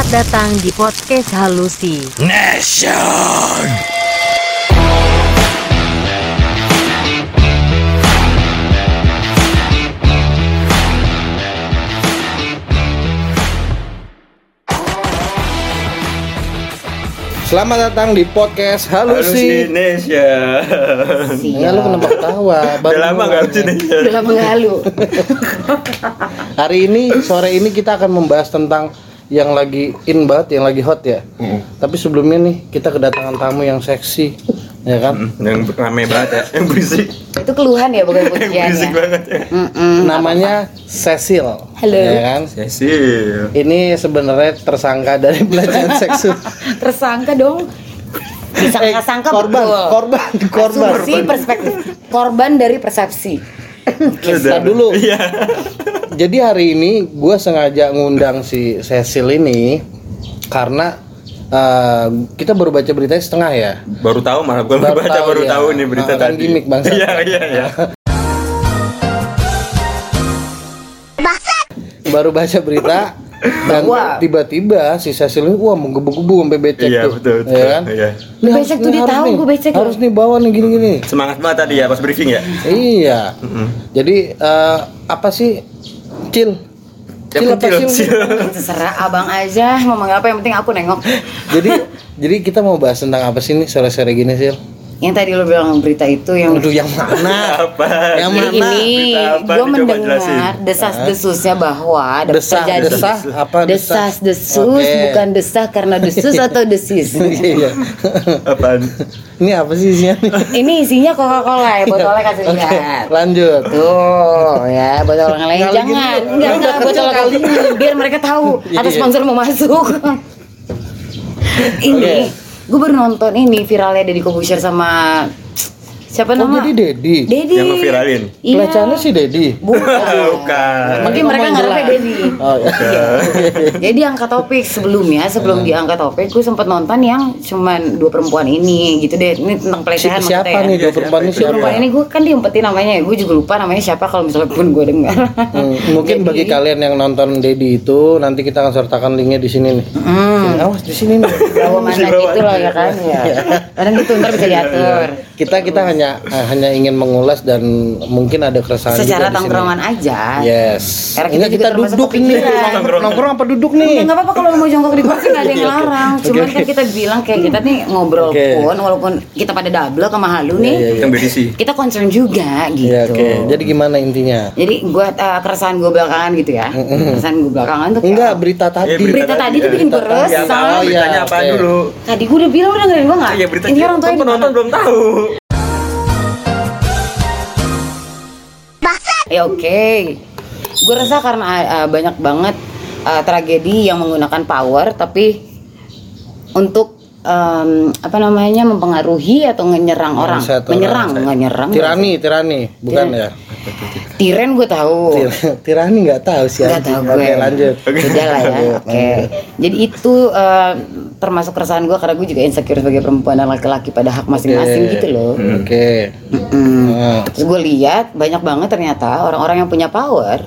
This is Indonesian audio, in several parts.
Selamat datang di podcast Halusi. Nation. Selamat datang di podcast Halusi. Nation. Enggak lu kenapa ketawa? Baru Udah lama nggak Nation. Udah lama halu. Hari ini sore ini kita akan membahas tentang yang lagi in banget, yang lagi hot ya. Tapi sebelumnya nih kita kedatangan tamu yang seksi, ya kan? Yang rame banget ya, yang berisik, Itu keluhan ya bukan yang pujian berisik ya. banget ya. Mm-mm. Namanya Cecil. Halo. Ya kan? Cecil. Ini sebenarnya tersangka dari pelecehan seksual. Tersangka dong. Disangka-sangka Eh, korban, betul. korban, korban. Asumsi perspektif. Korban dari persepsi. Kita dulu. Iya. Jadi hari ini gue sengaja ngundang si Cecil ini karena eh, kita baru baca beritanya setengah ya. Baru tahu malah bukan Baru baru baca tahu, baru ya. tahu nih berita Ah, kan tadi. gimmick, bangsa. Iya iya iya. Baru baca berita dan tiba-tiba si Cecil ini wah menggebu-gebu sampai becek Iya tuh. betul betul. Ya kan? Iya. Ini Becek harus- tuh dia tahu gue becek Harus nih bawa nih gini-gini. Semangat banget tadi ya pas briefing ya. Iya. Jadi eh, apa sih? Cil. Cil apa kecil, Cil? Cil. Terserah abang aja ngomong apa yang penting aku nengok. jadi jadi kita mau bahas tentang apa sih nih sore-sore gini Cil? Yang tadi lo bilang berita itu yang Aduh yang mana? Apa? Yang mana? ini gue mendengar jelasin. desas-desusnya bahwa ada Desah, terjadi desah, apa desah? desas-desus Oke. bukan desah karena desus atau desis. Iya. Apaan? Ini apa sih isinya nih? Ini isinya Coca-Cola ya, botolnya kasih lihat. lanjut. Tuh ya botol yang lain Kali jangan gini, enggak enggak botol kali. kali biar mereka tahu Iya, ada iya. sponsor mau masuk. ini gue baru nonton ini viralnya Deddy Kobusher sama siapa Oh nama? jadi Dedi. Dedi. Yang ngeviralin? Iya. Pelecehannya si Dedi. Bukan. Bukan. Mungkin mereka ngarepnya. Dedi. Oh iya. Jadi angkat topik sebelumnya, sebelum diangkat topik, gue sempat nonton yang cuman dua perempuan ini gitu deh. Ini tentang Si- pelecehan siapa maksudnya nih ya. dua perempuan ini Dua siapa? perempuan ini gue kan diumpetin namanya, gue juga lupa namanya siapa kalau misalnya pun gue dengar. Hmm, mungkin Jadi- bagi kalian yang nonton Dedi itu nanti kita akan sertakan linknya di sini nih. Hmm. Awas di sini nih. Bawa mana gitu loh ya kan ya. Kadang gitu ntar bisa diatur. Kita kita hanya eh, hanya ingin mengulas dan mungkin ada keresahan juga Secara di sini. tongkrongan aja. Yes. Karena kita Enggak kita duduk ini. Nongkrong, apa duduk nih? Ya nggak apa-apa kalau mau jongkok di kursi nggak ada yang ngelarang. Cuman kan kita bilang kayak kita nih ngobrol pun walaupun kita pada double sama halu nih, Iya, iya. Kita concern juga gitu. Iya, oke. Jadi gimana intinya? Jadi gue keresahan gue belakangan gitu ya. Keresahan gue belakangan tuh Enggak, berita tadi. Iya, Berita tadi tuh bikin gue Ya, apa resah. Oh, iya, beritanya apa dulu? Tadi gue udah bilang udah dengerin gue nggak? Iya berita Ini orang tuanya di penonton belum tahu. Ya oke. Gue rasa karena uh, banyak banget uh, tragedi yang menggunakan power tapi untuk um, apa namanya mempengaruhi atau menyerang orang, menyerang, nggak nyerang. Tirani, tirani, bukan Tiran- ya? Tiren gue tahu. Tir- tirani nggak tahu sih. Nggak tahu gue. Oke, lanjut. Udah lah ya. Oke. Jadi itu uh, termasuk keresahan gue karena gue juga insecure sebagai perempuan dan laki-laki pada hak masing-masing Oke. gitu loh. Oke. Mm-mm. Nah, Terus gue lihat banyak banget ternyata orang-orang yang punya power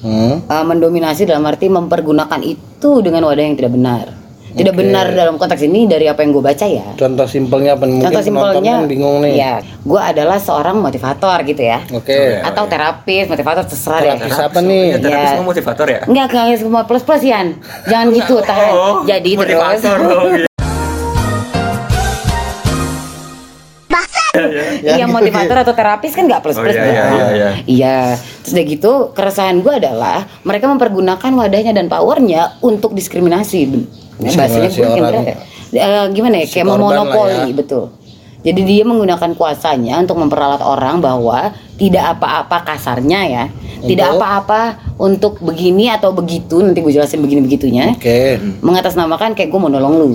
hmm. uh, mendominasi dalam arti mempergunakan itu dengan wadah yang tidak benar. Tidak Oke. benar dalam konteks ini dari apa yang gue baca ya. Contoh simpelnya apa? Mungkin Contoh simpelnya, bingung nih. ya, gue adalah seorang motivator gitu ya, Oke. atau terapis, motivator terserah deh. Terapis apa nih? Ya, terapis Ya. motivator ya? Enggak, enggak semua plus plus Yan. Jangan gitu, tahan. Oh, Jadi terus. iya. Ya, Iya motivator atau terapis kan nggak plus Oh, plus iya, iya, iya, iya. Iya. Terus udah gitu keresahan gue adalah mereka mempergunakan wadahnya dan powernya untuk diskriminasi. Bahasanya gue kira eh, gimana ya Si kayak memonopoli ya. betul. Jadi dia menggunakan kuasanya untuk memperalat orang bahwa tidak apa-apa kasarnya ya, tidak apa-apa untuk begini atau begitu nanti gue jelasin begini begitunya. Oke. Mengatasnamakan kayak gue mau nolong lu.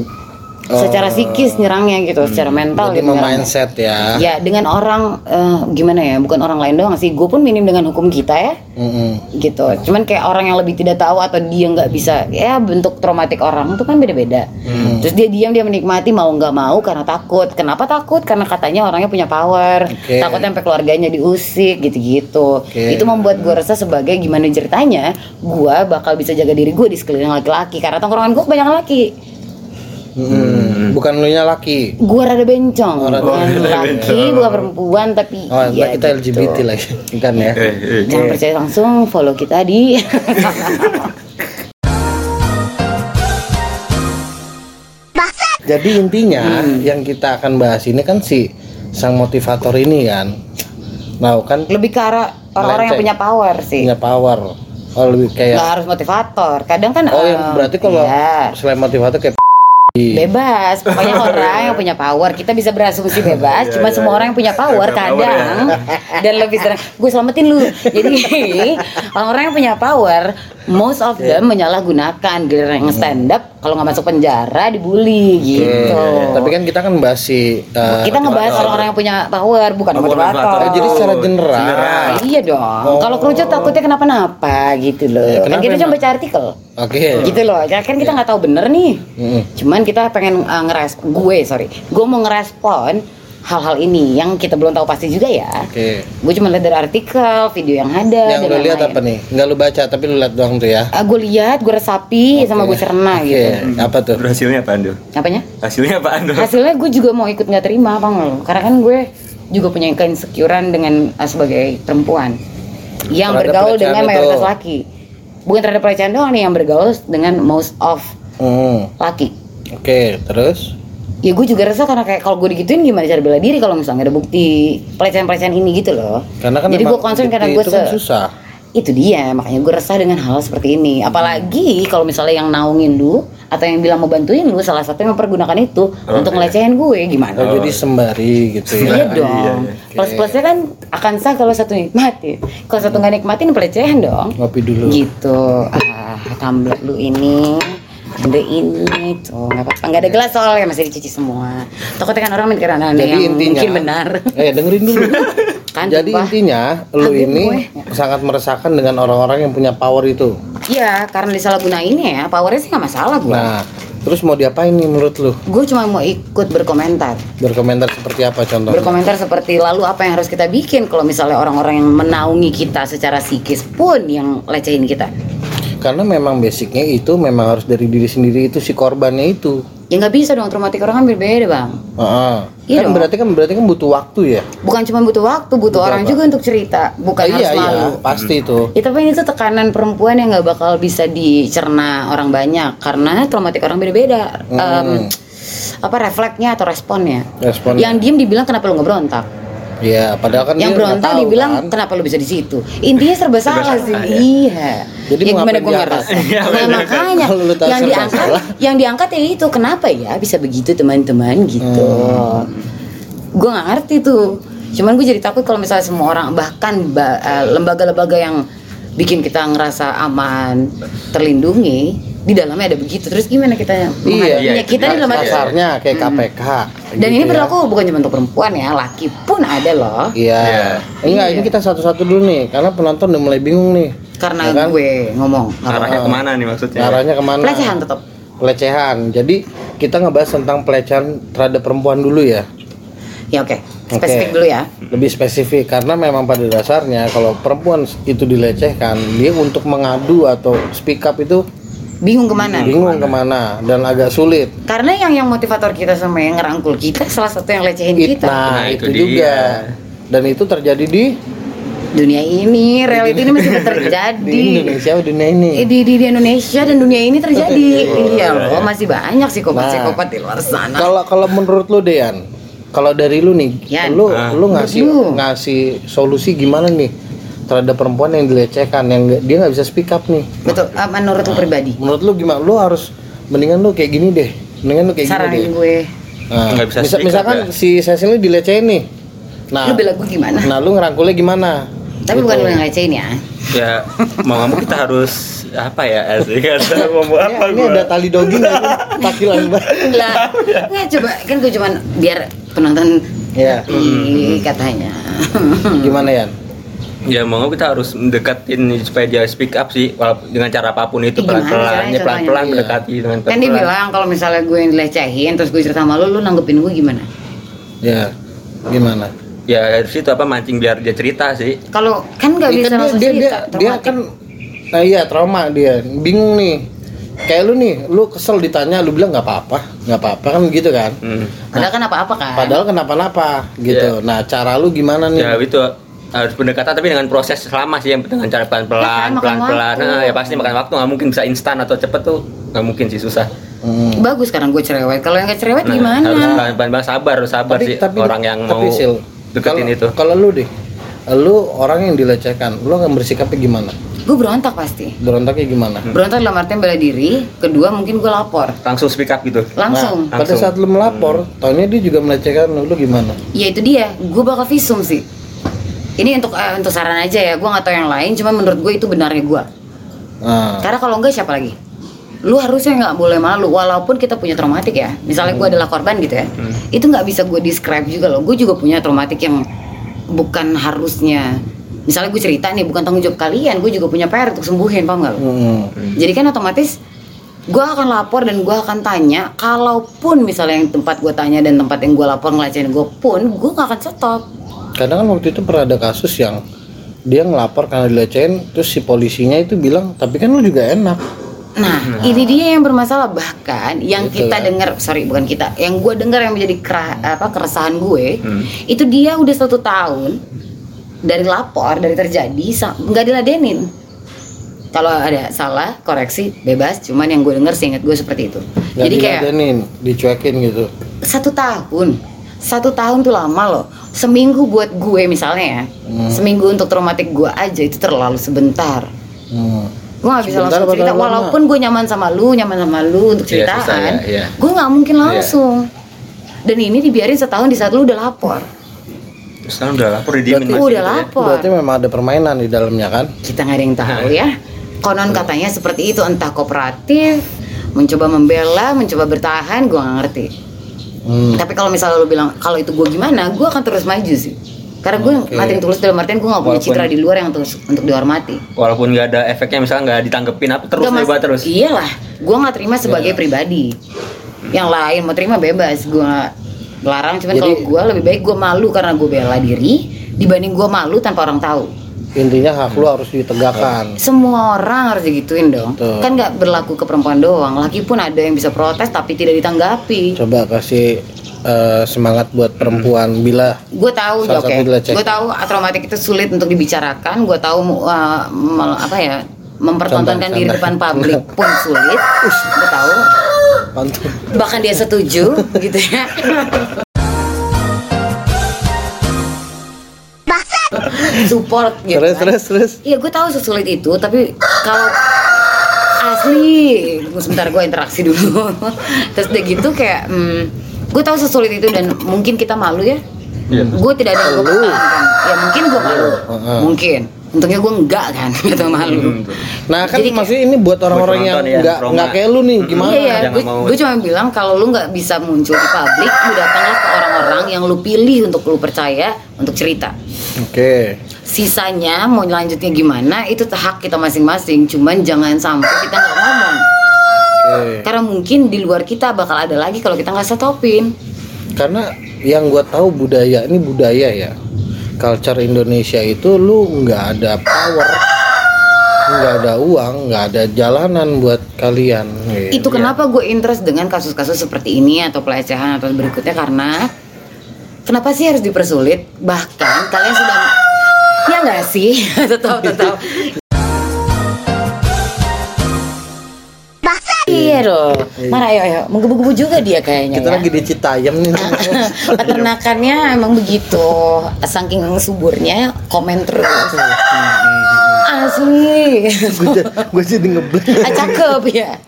Secara psikis nyerangnya gitu, secara mental Jadi gitu nyerangnya. mindset ya. Ya dengan orang eh, gimana ya, bukan orang lain doang sih. Gue pun minim dengan hukum kita ya, Mm-mm. gitu. Cuman kayak orang yang lebih tidak tahu atau dia nggak bisa, ya bentuk traumatik orang itu kan beda-beda. Hmm. Terus dia diam dia menikmati mau nggak mau karena takut. Kenapa takut? Karena katanya orangnya punya power. Oke. Takut sampai keluarganya diusik gitu-gitu. Oke. Itu membuat gue rasa sebagai gimana ceritanya, gue bakal bisa jaga diri gue di sekeliling laki-laki karena tongkrongan gue banyak laki. Mm-mm. Bukan lu nya laki. Gue rada bencong, Oh, rada bukan laki, bukan perempuan tapi Oh, ya kita gitu. LGBT lagi. Kan ya. Eh, eh. Jangan percaya langsung, follow kita di Jadi intinya Hmm. yang kita akan bahas ini kan si sang motivator ini kan. Nah, kan lebih ke arah orang-orang yang punya power sih. punya power. Oh, lebih kayak Nggak harus motivator. Kadang kan Oh, eh, yang berarti kalau iya. selain motivator kayak bebas pokoknya orang yang punya power kita bisa berasumsi bebas Iya, cuma iya, semua iya. orang yang punya power, kadang dan lebih sering gue selamatin lu. Jadi orang-orang yang punya power most of them menyalahgunakan giliran yang stand up kalau nggak masuk penjara dibully gitu Tapi kan kita kan bahas si uh, kita ngebahas orang-orang yang punya power bukan Oh, motivator motivator. Oh, jadi secara general. General. iya dong Oh. kalau kerucut takutnya kenapa-napa gitu loh Ya, kan kita cuma emang? baca artikel Oke. gitu loh ya kan kita nggak tahu bener nih Mm-mm. cuman kita pengen uh, ngeres gue sorry gue mau ngerespon hal-hal ini yang kita belum tahu pasti juga ya Oke. gue cuma lihat dari artikel video yang ada Yang lu lihat apa nih? Enggak lu baca tapi lu lihat doang tuh ya. Ah, gue lihat gue resapi sama gue cerna Oke. gitu Apa tuh? Hasilnya apaan tuh? apanya Hasilnya apaan tuh? hasilnya gue juga mau ikut nggak terima apa nggak lo karena kan gue juga punya keinsecurean dengan uh, sebagai perempuan yang Terhadap bergaul dengan itu. mayoritas laki bukan terhadap pelecehan doang nih yang bergaul dengan most of Hmm. laki Oke, terus? Ya gue juga resah karena kayak kalau gue digituin gimana cara bela diri kalau misalnya ada bukti pelecehan-pelecehan ini gitu loh Karena kan jadi gue concern karena gue kan se- susah. itu dia makanya gue resah dengan hal seperti ini apalagi kalau misalnya yang naungin lu atau yang bilang mau bantuin lu salah satu yang mempergunakan itu untuk ngelecehin gue gimana Oh, jadi sembari gitu ya. Iya Iya, dong. iya. Plus plusnya kan akan sah kalau satu nikmatin. Kalau satu nggak nikmatin pelecehan dong. Ngopi dulu. Gitu. Ah, tumbler lu ini. Ada ini tuh nggak apa-apa nggak ada gelas soalnya masih dicuci semua. Takutnya kan orang mikir Jadi yang intinya mungkin benar. Eh, dengerin dulu. Kan, Jadi intinya lu Habis ini gue. sangat meresahkan dengan orang-orang yang punya power itu. Iya karena disalahgunain ya. Powernya sih nggak masalah gue. Nah, terus mau diapain nih menurut lu? Gue cuma mau ikut berkomentar. Berkomentar seperti apa contohnya? berkomentar seperti lalu apa yang harus kita bikin kalau misalnya orang-orang yang menaungi kita secara psikis pun yang lecehin kita Karena memang basicnya itu memang harus dari diri sendiri itu si korbannya itu. ya nggak bisa dong traumatik orang kan berbeda bang Heeh. Iya kan dong. berarti kan berarti kan butuh waktu ya. bukan cuma butuh waktu butuh orang apa? juga untuk cerita bukan Ah, harus iya malu iya, pasti itu. Ya, tapi ini tuh tekanan perempuan yang nggak bakal bisa dicerna orang banyak karena traumatik orang beda-beda. Em, apa refleksnya atau responnya? Respon. Yang diem dibilang kenapa lu nggak berontak? Iya, padahal kan yang berontak dibilang kan. kenapa lu bisa di situ? Intinya serba salah sih. salah, Iya. Jadi ya gimana gue nggak? Iya, Nah, makanya tahu yang diangkat, salah. yang diangkat ya itu kenapa ya bisa begitu teman-teman gitu. Hmm. Gue nggak ngerti tuh. Cuman gue jadi takut kalau misalnya semua orang bahkan ba- eh, lembaga-lembaga yang bikin kita ngerasa aman, terlindungi di dalamnya ada begitu. Terus gimana kita menghadapinya? Iya, kita di dalam Kasarnya kayak KPK. dan gitu ini ya. berlaku bukan cuma untuk perempuan ya, laki pun ada loh. Iya. Iya. Enggak, Iya. ini kita satu-satu dulu nih, karena penonton udah mulai bingung nih. Karena Ya kan? gue ngomong Arahnya Ah. ke mana nih maksudnya? Arahnya ke mana? pelecehan tetap. Pelecehan. Jadi kita ngebahas tentang pelecehan terhadap perempuan dulu ya. Ya oke, Oke. spesifik dulu ya. Lebih spesifik karena memang pada dasarnya kalau perempuan itu dilecehkan, dia untuk mengadu atau speak up itu Bingung ke mana? bingung ke mana dan agak sulit. Karena yang yang motivator kita sama yang ngerangkul kita salah satu yang lecehin It- kita. Nah, Nah, itu, itu juga. dia. Dan itu terjadi di Dunia ini, reality ini masih terjadi. di Indonesia dunia ini. Eh, Di, di, di Indonesia dan dunia ini terjadi. iya loh, masih banyak psikopat-psikopat di luar sana. Kalau kalau menurut lu Dean, kalau dari lu nih, Yan. lu Ah. lu ngasih lu. ngasih solusi gimana nih terhadap perempuan yang dilecehkan yang dia nggak bisa speak up nih. Betul, ah, menurut lu pribadi. Menurut lu gimana? Lu harus mendingan lu kayak gini deh. Mendingan lu kayak gini deh. Gue. Nah, Nggak bisa up misalkan ya? si Cecil ini dilecehin nih. Nah, Lu bela gue gimana? nah lu ngerangkulnya gimana? Tapi bukan lu yang ngecehin ya. Ya mau ngomong kita harus apa ya asik kan ngomong apa ini gua. ada tali dogi nggak sih? Takilan banget. Lah, nggak coba kan gue cuman biar penonton Ya, Ih, katanya. gimana ya? Ya mau kita harus mendekatin supaya dia speak up sih walaupun dengan cara apa pun itu pelan-pelan caranya ya pelan-pelan contohnya? mendekati dengan Kan dia bilang kalau misalnya gue yang dilecehin terus gue cerita sama lu, lu nanggepin gue gimana? Ya, gimana? Ya dari situ apa mancing biar dia cerita sih. Kalau kan nggak Iya, bisa kan langsung dia, dia, cerita, dia, kan nah iya trauma dia bingung nih kayak lu nih lu kesel ditanya lu bilang nggak apa-apa nggak apa-apa kan gitu kan Hmm. Padahal kan apa-apa kan. padahal kenapa-napa gitu Iya. nah cara lu gimana nih Ya itu harus pendekatan tapi dengan proses lama sih yang dengan cara kan, pelan-pelan makan pelan-pelan waktu. nah, ya pasti makan waktu nggak mungkin bisa instan atau cepet tuh nggak mungkin sih susah Hmm. Bagus sekarang gue cerewet. Kalau yang gak cerewet Nah, gimana? harus pelan-pelan sabar harus sabar sih orang yang mau tapi, Sil, deketin kalau- itu kalau lu deh lu orang yang dilecehkan lu akan bersikapnya gimana Gue berontak pasti. berontaknya gimana Berontak dalam artian bela diri. Kedua mungkin gue lapor. langsung speak up gitu Langsung. Nah, pada Langsung. saat lu melapor taunya dia juga melecehkan lu, lu gimana Ya itu dia. Gue bakal visum sih. Ini untuk eh, untuk saran aja ya. Gue nggak tahu yang lain. Cuma menurut gue itu benarnya gue. nah Karena kalau enggak siapa lagi? Lu harusnya nggak boleh malu walaupun kita punya traumatik ya. Misalnya gue adalah korban gitu ya. Itu nggak bisa gue describe juga loh. Gue juga punya traumatik yang bukan harusnya. Misalnya gue cerita nih bukan tanggung jawab kalian. Gue juga punya PR untuk sembuhin, paham nggak? lu? hmm. Jadi kan otomatis gue akan lapor dan gue akan tanya. Kalaupun misalnya yang tempat gue tanya dan tempat yang gue lapor ngelecehin gue pun, gue nggak akan stop. Kadang kan waktu itu pernah ada kasus yang dia ngelapor karena dilecehin terus si polisinya itu bilang tapi kan lu juga enak Nah, ini dia yang bermasalah bahkan yang Gitu kita kan. dengar, sorry bukan kita, yang gue dengar yang menjadi kera- apa keresahan gue, Hmm. itu dia udah satu tahun dari lapor dari terjadi nggak diladenin. Kalau ada salah koreksi bebas, cuman yang gue dengar seingat gue seperti itu. nggak Jadi kayak diladenin dicuekin gitu satu tahun, satu tahun tuh lama loh. Seminggu buat gue misalnya ya, Hmm. seminggu untuk traumatik gue aja itu terlalu sebentar. Hmm. gue gak bisa Sebentar langsung cerita. walaupun gue nyaman sama lu nyaman sama lu untuk Iya, ceritaan ya, iya. gue nggak mungkin langsung. Dan ini dibiarin setahun di saat lu udah lapor. Kan udah lapor didiemin Berarti- masih udah gitu ya. lapor. Berarti memang ada permainan di dalamnya kan? Kita nggak ada yang tahu ya. Konon katanya seperti itu entah kooperatif mencoba membela mencoba bertahan gue nggak ngerti hmm. tapi kalau misalnya lu bilang kalau itu gue gimana gue akan terus maju sih karena gue Oke. nothing tulus dalam artian gue nggak punya Walaupun- citra di luar yang terus untuk dihormati walaupun nggak ada efeknya misalnya nggak ditanggepin apa terus Mas. hebat terus Iyalah, gue nggak terima sebagai Iya. pribadi. Yang lain mau terima bebas, gue nggak larang. Cuman kalau gue lebih baik gue malu karena gue bela diri dibanding gue malu tanpa orang tahu. Intinya hak lu harus ditegakkan Semua orang harus digituin dong. Betul. Kan nggak berlaku ke perempuan doang. Laki pun ada yang bisa protes tapi tidak ditanggapi. coba kasih eh, semangat buat perempuan bila Gue tahu, oke. dilecehkan. Gue tahu traumatik itu sulit untuk dibicarakan. Gue tahu uh, mel- apa ya mempertontonkan Contoh, diri depan publik pun sulit. Gue tahu. pantun bahkan dia setuju gitu ya support gitu terus kan. terus terus Iya gue tahu sesulit itu tapi kalau asli sebentar gue interaksi dulu terus udah gitu kayak hmm, gue tahu sesulit itu dan mungkin kita malu ya Iya. gue tidak ada yang gue pertahankan ya mungkin gue malu Heeh. mungkin untungnya gue enggak kan gitu malu nah kan Jadi kayak- maksudnya ini buat orang-orang yang penonton ya, nggak trauma. nggak kayak lu nih gimana Iya, iya. Jangan Gue, mau- gue cuma bilang kalau lu nggak bisa muncul di publik, lu datanglah ke orang-orang yang lu pilih untuk lu percaya untuk cerita. Oke Sisanya mau lanjutnya gimana itu hak kita masing-masing. Cuman jangan sampai kita nggak ngomong. oke Karena mungkin di luar kita bakal ada lagi kalau kita nggak stopin. karena yang gua tahu budaya ini budaya ya culture Indonesia itu lu nggak ada power nggak ada uang nggak ada jalanan buat kalian. Itu kenapa gue interest dengan kasus-kasus seperti ini atau pelecehan atau berikutnya karena kenapa sih harus dipersulit? Bahkan kalian sudah ya nggak sih? tetap tetap. Iya dong. Mana ayo ayo menggebu-gebu juga dia kayaknya kita ya. lagi di Citayam nih Peternakannya emang begitu. Saking suburnya komen terus. Asli. gue jadi ngeblank ah, cakep ya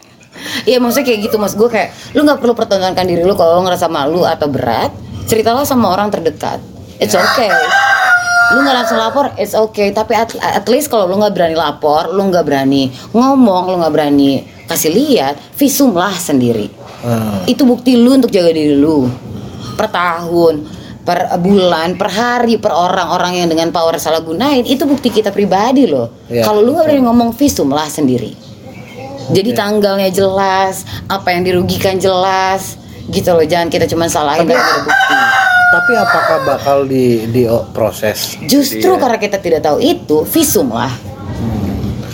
Iya maksudnya kayak gitu mas gue kayak lu nggak perlu pertontonkan diri lu kalau lu ngerasa malu atau berat ceritalah sama orang terdekat. It's okay. Lu nggak langsung lapor it's okay. Tapi at, at least kalau lu nggak berani lapor lu nggak berani ngomong lu nggak berani kasih lihat visum lah sendiri. Hmm. itu bukti lu untuk jaga diri lu. Per tahun per bulan per hari per orang orang yang dengan power salah gunain itu bukti kita pribadi loh Iya, kalau lu nggak berani ngomong visum lah sendiri. Jadi tanggalnya jelas apa yang dirugikan jelas gitu loh jangan kita cuma salahin Tapi- dan ada bukti Tapi apakah bakal di di proses? justru Jadi, ya. karena kita tidak tahu itu visum lah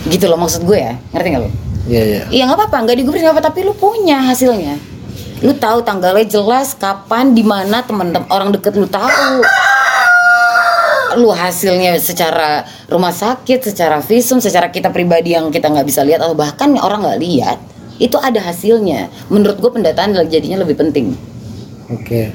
gitu loh maksud gue ya ngerti nggak lo Iya iya. Iya nggak apa-apa, nggak digubris nggak apa, tapi lu punya hasilnya. Lu tahu tanggalnya jelas, kapan, di mana teman-teman orang deket lu tahu. Lu hasilnya secara rumah sakit, secara visum, secara kita pribadi yang kita nggak bisa lihat atau bahkan orang nggak lihat, itu ada hasilnya. Menurut gue pendataan jadinya lebih penting. Oke.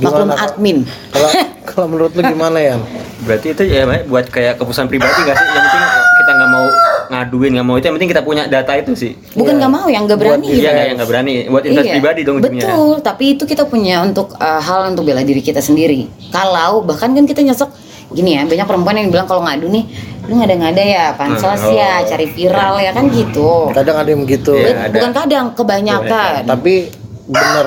Maklum Gimana, Pak? admin. Kalau kalau menurut lu gimana ya? Berarti itu ya Mbak, buat kayak keputusan pribadi nggak sih? Yang penting kita nggak mau ngaduin, nggak mau itu. Yang penting kita punya data itu sih. Bukan Iya. nggak mau yang nggak berani Buat. Iya nggak yang nggak berani. Buat invest pribadi dong ujungnya. Betul, tapi itu kita punya untuk uh, hal untuk bela diri kita sendiri. Kalau bahkan kan kita nyesek gini ya, banyak perempuan yang bilang kalau ngadu nih, lu ngada-ngada ya, pansos Hmm, ya, oh. cari viral ya kan gitu. Kadang ada yang begitu. Iya. ada. Bukan kadang, kebanyakan. Tapi bener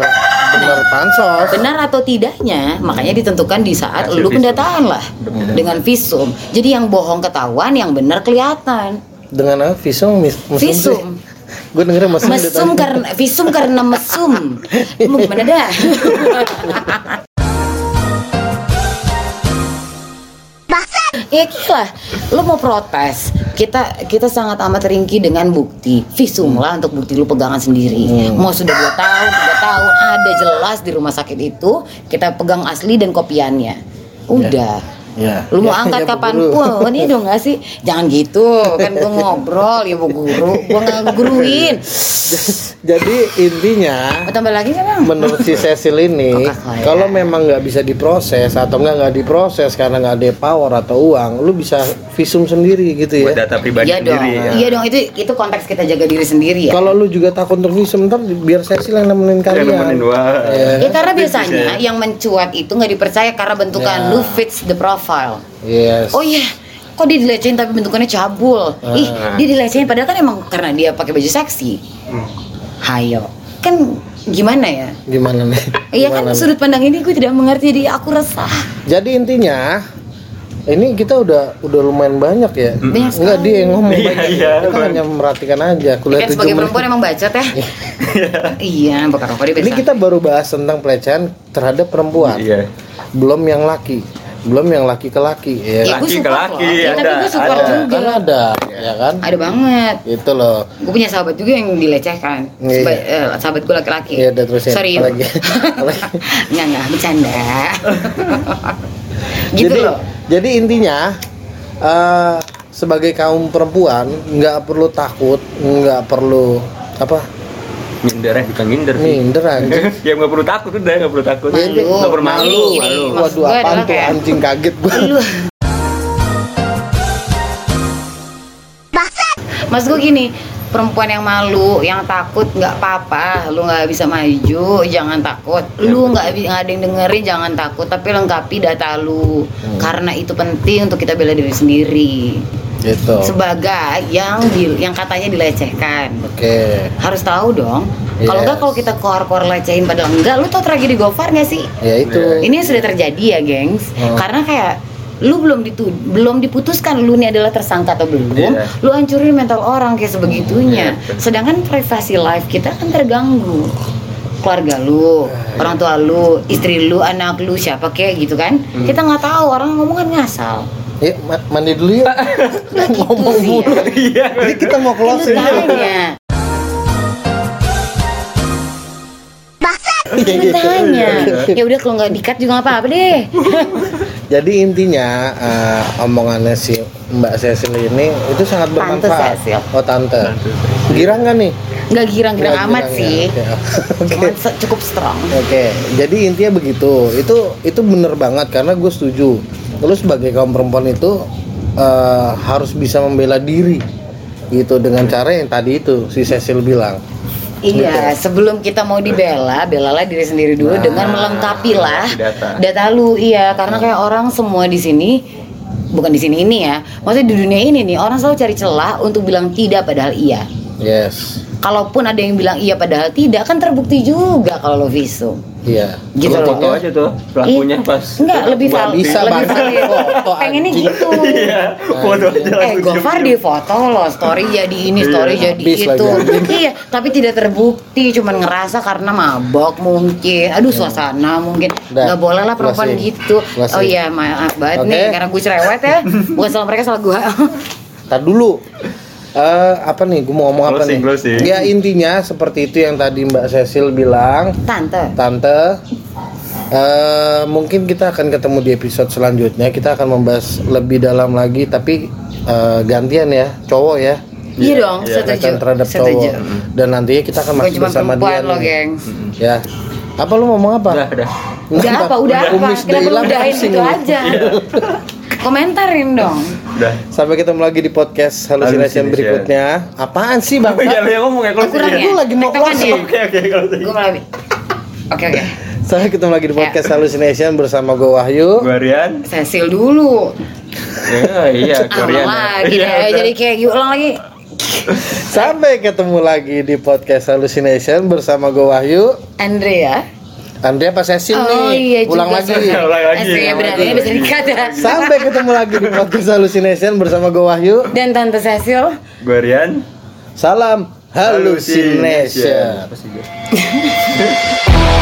bener pansos. Benar atau tidaknya, makanya ditentukan di saat Hasil lu visum. pendataan lah dengan visum. Jadi yang bohong ketahuan, yang benar kelihatan. Dengan apa? Visum, mis, mesum. Visum. Gue denger mesum. Mesum karena visum karena mesum. Mau gimana dah? Ya gila, lu mau protes kita kita sangat amat ringki dengan bukti. Visum lah untuk bukti lu pegangan sendiri. Mau sudah dua tahun tiga tahun ada jelas di rumah sakit itu kita pegang asli dan kopiannya. Udah Ya. lu mau Ya, angkat ya, kapan pun ini dong gak sih jangan gitu kan gua ngobrol ya bu guru gua nggak guruin Jadi intinya tambah lagi bang menurut si Cecil ini saya. kalau memang nggak bisa diproses atau nggak nggak diproses karena nggak ada power atau uang lu bisa visum sendiri gitu Buat ya data pribadi iya dong sendiri. ya. iya dong itu itu konteks kita jaga diri sendiri ya kalau lu juga takut untuk visum ntar biar Cecil yang nemenin Yang kalian nemenin, wah. Ya. Ya karena biasanya yang mencuat itu nggak dipercaya karena bentukan Ya. lu fits the profile. Yes Oh iya, kok dia dilecehin tapi bentukannya cabul. Ih, Ah. dia dilecehin padahal kan emang karena dia pakai baju seksi. Hmm. Hayo. Kan gimana ya? gimana nih Iya kan nih? sudut pandang ini gue tidak mengerti jadi aku resah. jadi intinya ini kita udah udah lumayan banyak ya Banyak Enggak dia yang ngomong Iya, banyak iya, kita Bang. hanya merhatikan aja Ya kuliah kan tujuh sebagai menit perempuan emang bacot ya. iya, bakar rokok dia ini kita baru bahas tentang pelecehan terhadap perempuan Iya. belum yang laki belum yang laki ke laki Ya, ya gue Laki ke laki. Ya, tapi ada, gue support ada. juga. kan ada ya kan Ada banget. itu loh Gue punya sahabat juga yang dilecehkan. Iya, Seba- iya. eh, sahabat gue laki-laki. Iya, udah terusin. Sorry. Apalagi? Enggak, enggak, bercanda. gitu jadi loh. jadi intinya eh, sebagai kaum perempuan nggak perlu takut nggak perlu apa Minder ya, bukan minder sih. minder anjing ya nggak perlu takut udah nggak perlu takut. Malu. Nggak perlu malu. Malu. waduh apaan adalah tuh kayak- anjing kaget gua Lu. Mas gue gini, perempuan yang malu, yang takut nggak apa-apa, lu nggak bisa maju, jangan takut. Lu nggak ada yang dengerin, jangan takut, tapi lengkapi data lu, karena itu penting untuk kita bela diri sendiri. Gitu Sebagai yang di- yang katanya dilecehkan, oke harus tahu dong. Kalau Yes. nggak kalau kita keluar-keluar lecehin padahal enggak, lu tau tragedi Gofar nggak sih? ya itu Ini yang sudah terjadi ya, gengs. Hmm. Karena kayak lu belum ditu belum diputuskan lu ini adalah tersangka atau belum, Iya. lu hancurin mental orang kayak sebegitunya. Iya, betul. Sedangkan privasi life kita kan terganggu. Keluarga lu, Iya. orang tua lu, istri lu, anak lu, siapa kayak gitu kan? Hmm. Kita nggak tahu orang ngomong kan ngasal. Ya ma- mandi dulu yuk gitu ngomong sih mulu ya. Iya. jadi kita mau closing yuk tanya. Iya, Lu tanya. Ya udah kalau nggak dikat juga nggak apa-apa deh. Jadi intinya eh, omongannya si Mbak Cecil ini itu sangat Tante bermanfaat. Cecil. Oh tante. Tante. Girang nggak nih? Nggak girang-girang Nggak amat girang sih. ya? Oke. Cuman cukup strong. Oke. Jadi intinya begitu. Itu itu bener banget karena gue setuju. Terus sebagai kaum perempuan itu eh, harus bisa membela diri. Gitu dengan cara yang tadi itu si Cecil bilang. Iya, sebelum kita mau dibela, belalah diri sendiri dulu Nah, dengan melengkapi lah data. data lu. Iya, karena kayak orang semua di sini bukan di sini ini ya maksudnya di dunia ini nih orang selalu cari celah untuk bilang tidak padahal iya. Yes. Kalaupun ada yang bilang iya padahal tidak kan terbukti juga kalau lo visum iya gitu loh foto aja tuh pelakunya Ih, pas enggak lebih val bisa, lebih valid. Foto, pengennya gitu iya foto aja Eh, langsung Gofar di foto loh, story jadi ini, story Iya, jadi itu. lagi, iya, tapi tidak terbukti, cuman ngerasa karena mabok mungkin. Aduh, suasana mungkin. Udah, Nggak boleh lah perempuan gitu. Oh iya, maaf banget nih karena gue cerewet ya. Bukan salah mereka, salah gue. Tar dulu. Eh apa nih? Gue mau ngomong apa Closing, nih? closing. Ya intinya seperti itu yang tadi Mbak Cecil bilang. Tante. Tante, eh mungkin kita akan ketemu di episode selanjutnya. Kita akan membahas lebih dalam lagi, tapi eh, gantian ya, cowok ya, Iya dong, iya. setuju. terhadap setuju. cowok. Dan nantinya kita akan masih cuma bersama dia. loh, nih. geng. Ya, apa lu ngomong apa? udah udah Udah apa? Udah apa? Kenapa hilang, udahin gitu lu. aja? Komentarin dong. udah Sampai ketemu lagi di podcast Hallucination Hallucination. berikutnya. Apaan sih bang? oh iya lu yang ngomong ya kalau Kurang sih ya? Lagi mau closing. ya? oke oke kalau Gue Oke oke. Sampai ketemu lagi di podcast Hallucination bersama gue Wahyu. gua Rian Cecil dulu. ya iya Korean lagi Iya, udah. Jadi kayak gitu ulang lagi. Sampai ketemu lagi di podcast Hallucination bersama gue Wahyu. Andrea. Andrea pas Cecil Oh nih. iya Ulang juga. lagi. Ulang lagi. Benar, ini bisa dikat ya. Sampai ketemu lagi di podcast Hallucination bersama gue Wahyu. Dan Tante Cecil. gua Rian Salam Hallucination. Apa sih, gua?